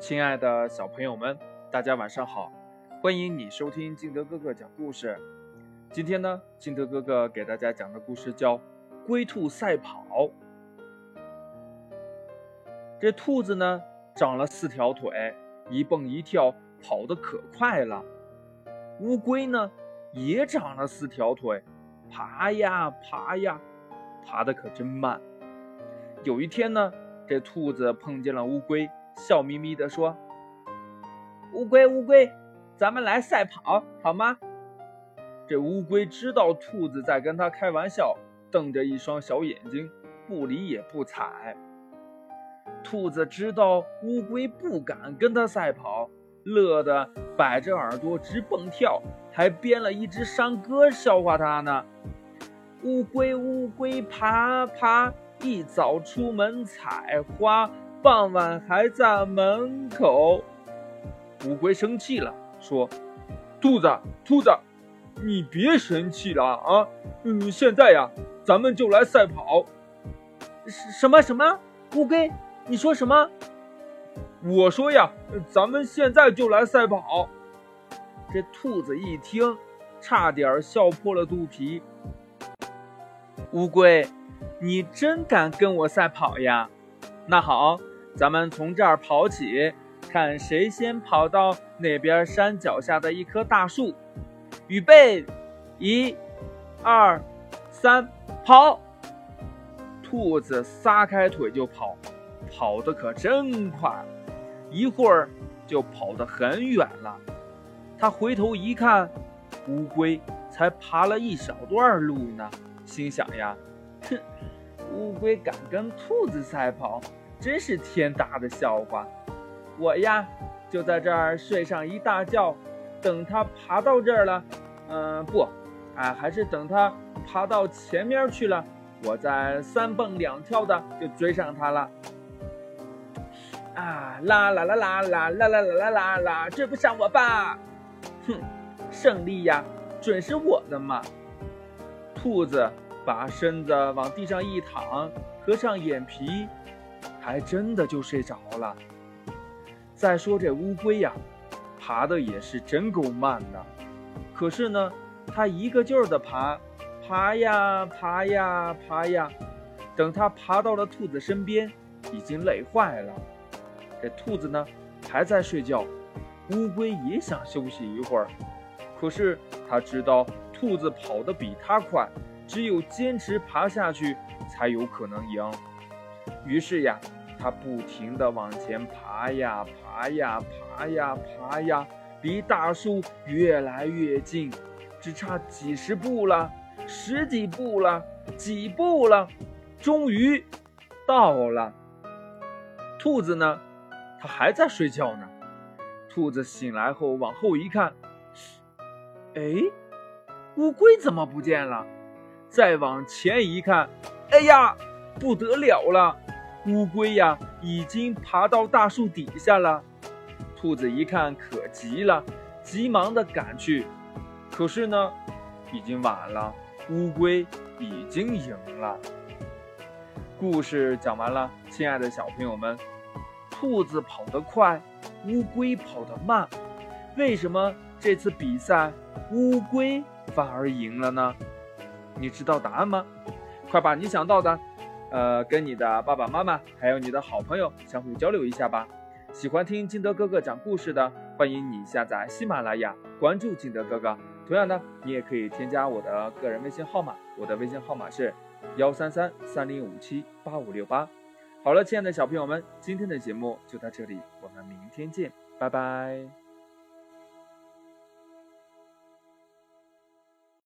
亲爱的小朋友们，大家晚上好！欢迎你收听金德哥哥讲故事。今天呢，金德哥哥给大家讲的故事叫《龟兔赛跑》。这兔子呢，长了四条腿，一蹦一跳，跑得可快了。乌龟呢，也长了四条腿，爬呀爬呀，爬得可真慢。有一天呢，这兔子碰见了乌龟。笑眯眯地说：“乌龟，乌龟，咱们来赛跑好吗？”这乌龟知道兔子在跟它开玩笑，瞪着一双小眼睛，不理也不睬。兔子知道乌龟不敢跟它赛跑，乐得摆着耳朵直蹦跳，还编了一支山歌笑话它呢。乌龟，乌龟，爬爬，一早出门采花。傍晚还在门口，乌龟生气了，说：“兔子，兔子，你别生气了啊！嗯，现在呀，咱们就来赛跑。什么什么？乌龟，你说什么？我说呀，咱们现在就来赛跑。”这兔子一听，差点笑破了肚皮。乌龟，你真敢跟我赛跑呀？那好。咱们从这儿跑起，看谁先跑到那边山脚下的一棵大树。预备，一、二、三，跑！兔子撒开腿就跑，跑得可真快，一会儿就跑得很远了。他回头一看，乌龟才爬了一小段路呢，心想呀：哼，乌龟敢跟兔子赛跑！真是天大的笑话！我呀，就在这儿睡上一大觉，等它爬到这儿了，嗯，不，啊，还是等它爬到前面去了，我再三蹦两跳的就追上它了。啊，啦啦啦啦啦啦啦啦啦啦啦，追不上我吧？哼，胜利呀，准是我的嘛！兔子把身子往地上一躺，合上眼皮。还真的就睡着了。再说这乌龟呀，爬的也是真够慢的。可是呢，它一个劲儿的爬，爬呀爬呀爬呀，等它爬到了兔子身边，已经累坏了。这兔子呢，还在睡觉。乌龟也想休息一会儿，可是它知道兔子跑得比它快，只有坚持爬下去，才有可能赢。于是呀。它不停地往前爬呀爬呀爬呀爬呀，离大树越来越近，只差几十步了，十几步了，几步了，终于到了。兔子呢？它还在睡觉呢。兔子醒来后往后一看，哎，乌龟怎么不见了？再往前一看，哎呀，不得了了！乌龟呀，已经爬到大树底下了。兔子一看可急了，急忙的赶去。可是呢，已经晚了，乌龟已经赢了。故事讲完了，亲爱的小朋友们，兔子跑得快，乌龟跑得慢，为什么这次比赛乌龟反而赢了呢？你知道答案吗？快把你想到的。呃，跟你的爸爸妈妈还有你的好朋友相互交流一下吧。喜欢听金德哥哥讲故事的，欢迎你下载喜马拉雅，关注金德哥哥。同样的，你也可以添加我的个人微信号码，我的微信号码是幺三三三零五七八五六八。好了，亲爱的小朋友们，今天的节目就到这里，我们明天见，拜拜。